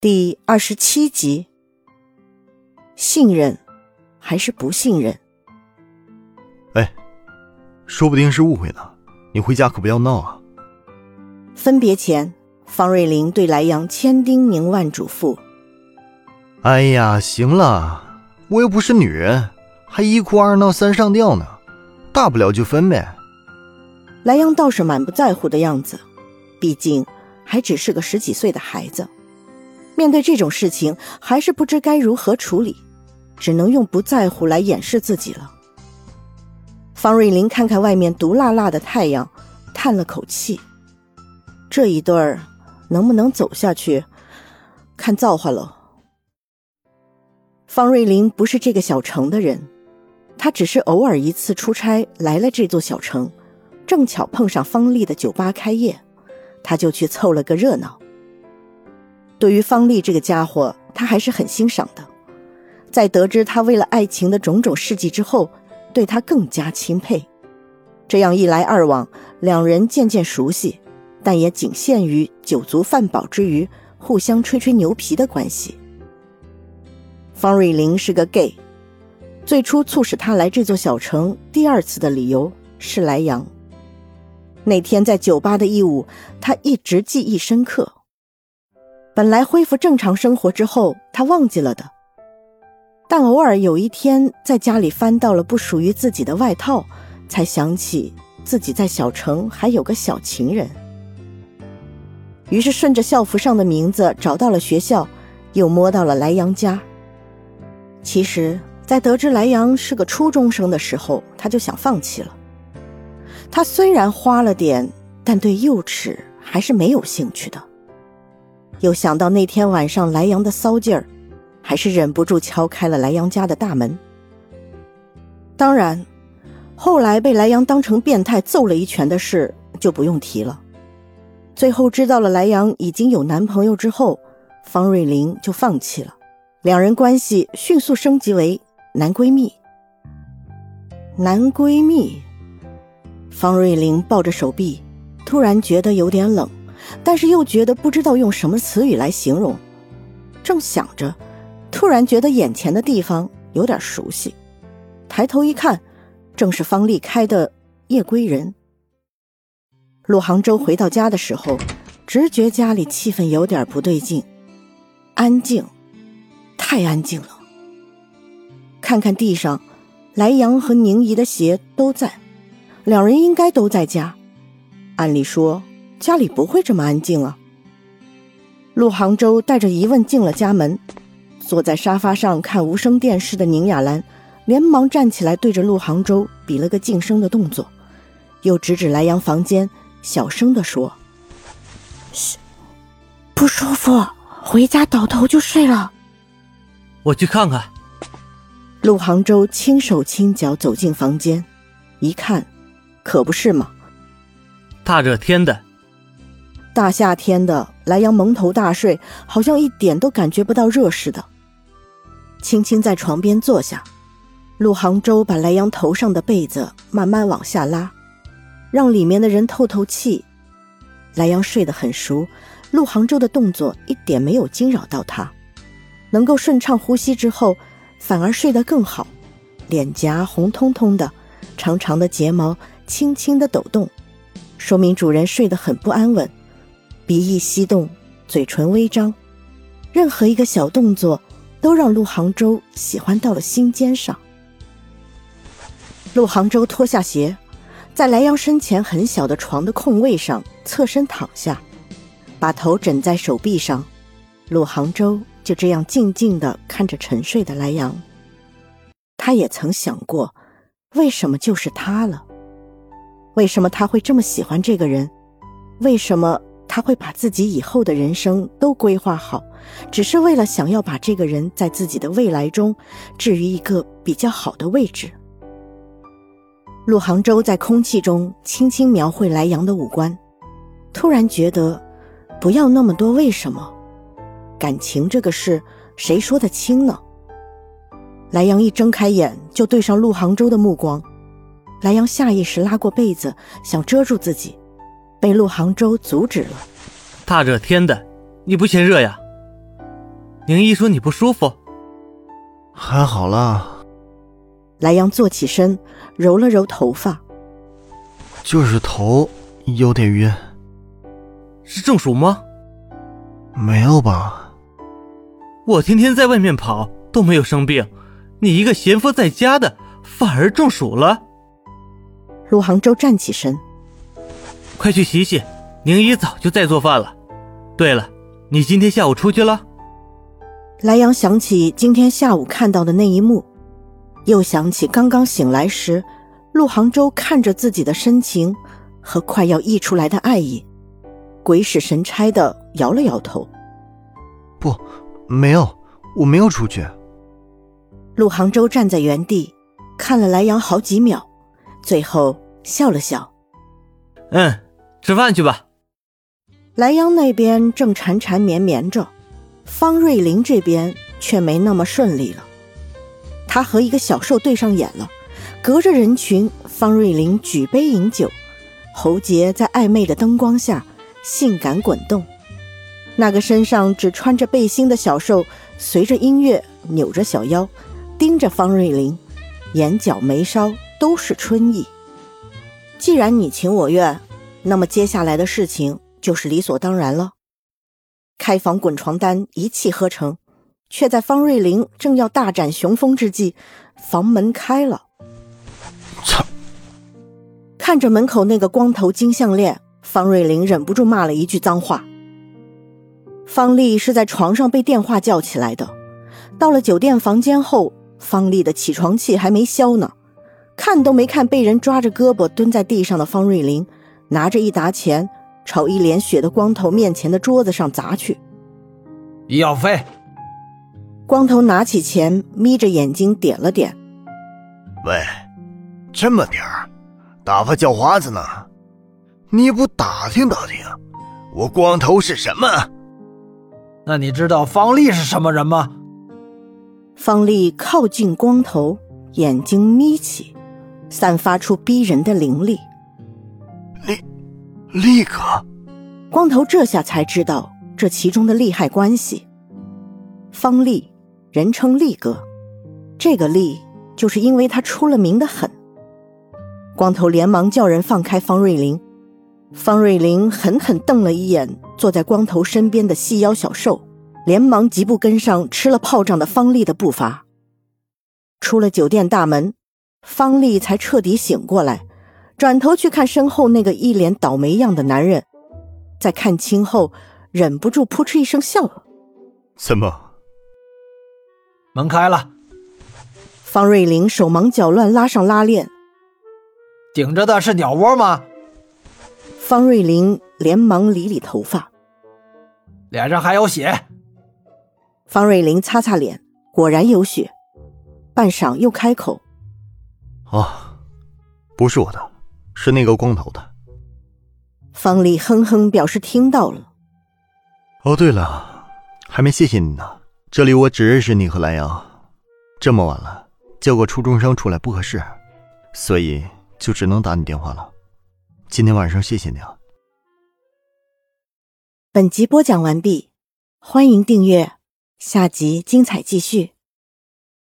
第二十七集，信任还是不信任？哎，说不定是误会呢，你回家可不要闹啊！分别前，方瑞玲对莱阳千叮咛万嘱咐：“哎呀，行了，我又不是女人，还一哭二闹三上吊呢，大不了就分呗。”莱阳倒是满不在乎的样子，毕竟还只是个十几岁的孩子。面对这种事情，还是不知该如何处理，只能用不在乎来掩饰自己了。方瑞林看看外面毒辣辣的太阳，叹了口气：“这一对儿能不能走下去，看造化了。”方瑞林不是这个小城的人，他只是偶尔一次出差来了这座小城，正巧碰上方丽的酒吧开业，他就去凑了个热闹。对于方丽这个家伙，他还是很欣赏的。在得知他为了爱情的种种事迹之后，对他更加钦佩。这样一来二往，两人渐渐熟悉，但也仅限于酒足饭饱之余互相吹吹牛皮的关系。方瑞玲是个 gay，最初促使他来这座小城第二次的理由是莱阳。那天在酒吧的一舞，他一直记忆深刻。本来恢复正常生活之后，他忘记了的。但偶尔有一天在家里翻到了不属于自己的外套，才想起自己在小城还有个小情人。于是顺着校服上的名字找到了学校，又摸到了莱阳家。其实，在得知莱阳是个初中生的时候，他就想放弃了。他虽然花了点，但对幼齿还是没有兴趣的。又想到那天晚上莱阳的骚劲儿，还是忍不住敲开了莱阳家的大门。当然，后来被莱阳当成变态揍了一拳的事就不用提了。最后知道了莱阳已经有男朋友之后，方瑞玲就放弃了，两人关系迅速升级为男闺蜜。男闺蜜，方瑞玲抱着手臂，突然觉得有点冷。但是又觉得不知道用什么词语来形容，正想着，突然觉得眼前的地方有点熟悉，抬头一看，正是方丽开的夜归人。陆杭州回到家的时候，直觉家里气氛有点不对劲，安静，太安静了。看看地上，莱阳和宁怡的鞋都在，两人应该都在家，按理说。家里不会这么安静啊！陆杭州带着疑问进了家门，坐在沙发上看无声电视的宁雅兰连忙站起来，对着陆杭州比了个噤声的动作，又指指莱阳房间，小声地说：“嘘，不舒服，回家倒头就睡了。”我去看看。陆杭州轻手轻脚走进房间，一看，可不是嘛，大热天的。大夏天的，莱阳蒙头大睡，好像一点都感觉不到热似的。轻轻在床边坐下，陆杭州把莱阳头上的被子慢慢往下拉，让里面的人透透气。莱阳睡得很熟，陆杭州的动作一点没有惊扰到他，能够顺畅呼吸之后，反而睡得更好，脸颊红彤彤的，长长的睫毛轻轻的抖动，说明主人睡得很不安稳。鼻翼翕动，嘴唇微张，任何一个小动作都让陆杭州喜欢到了心尖上。陆杭州脱下鞋，在莱阳身前很小的床的空位上侧身躺下，把头枕在手臂上。陆杭州就这样静静地看着沉睡的莱阳。他也曾想过，为什么就是他了？为什么他会这么喜欢这个人？为什么？他会把自己以后的人生都规划好，只是为了想要把这个人在自己的未来中置于一个比较好的位置。陆杭州在空气中轻轻描绘莱阳的五官，突然觉得，不要那么多为什么，感情这个事谁说得清呢？莱阳一睁开眼就对上陆杭州的目光，莱阳下意识拉过被子想遮住自己。被陆杭州阻止了。大热天的，你不嫌热呀？宁一说你不舒服，还好啦，莱阳坐起身，揉了揉头发。就是头有点晕。是中暑吗？没有吧？我天天在外面跑都没有生病，你一个闲夫在家的反而中暑了。陆杭州站起身，快去洗洗，宁姨早就在做饭了。对了，你今天下午出去了？莱阳想起今天下午看到的那一幕，又想起刚刚醒来时，陆杭州看着自己的深情和快要溢出来的爱意，鬼使神差的摇了摇头。不，没有，我没有出去。陆杭州站在原地，看了莱阳好几秒，最后笑了笑。嗯，吃饭去吧。莱阳那边正缠缠绵绵着，方瑞林这边却没那么顺利了。他和一个小兽对上眼了，隔着人群，方瑞林举杯饮酒，喉结在暧昧的灯光下性感滚动。那个身上只穿着背心的小兽，随着音乐扭着小腰，盯着方瑞林，眼角眉梢都是春意。既然你情我愿，那么接下来的事情。就是理所当然了。开房滚床单一气呵成，却在方瑞玲正要大展雄风之际，房门开了。操！看着门口那个光头金项链，方瑞玲忍不住骂了一句脏话。方丽是在床上被电话叫起来的。到了酒店房间后，方丽的起床气还没消呢，看都没看被人抓着胳膊蹲在地上的方瑞林，拿着一沓钱。朝一脸血的光头面前的桌子上砸去，医药费。光头拿起钱，眯着眼睛点了点。喂，这么点儿，打发叫花子呢？你不打听打听，我光头是什么？那你知道方丽是什么人吗？方丽靠近光头，眼睛眯起，散发出逼人的凌厉。你。力哥，光头这下才知道这其中的利害关系。方力，人称力哥，这个力就是因为他出了名的狠。光头连忙叫人放开方瑞林，方瑞林狠狠瞪了一眼坐在光头身边的细腰小兽，连忙疾步跟上吃了炮仗的方力的步伐。出了酒店大门，方力才彻底醒过来。转头去看身后那个一脸倒霉样的男人，在看清后，忍不住扑哧一声笑了。怎么？门开了。方瑞玲手忙脚乱拉上拉链。顶着的是鸟窝吗？方瑞玲连忙理理头发，脸上还有血。方瑞玲擦擦脸，果然有血。半晌又开口：“啊，不是我的。”是那个光头的。方丽哼哼表示听到了。哦，对了，还没谢谢你呢。这里我只认识你和蓝阳，这么晚了叫个初中生出来不合适，所以就只能打你电话了。今天晚上谢谢你啊。本集播讲完毕，欢迎订阅，下集精彩继续。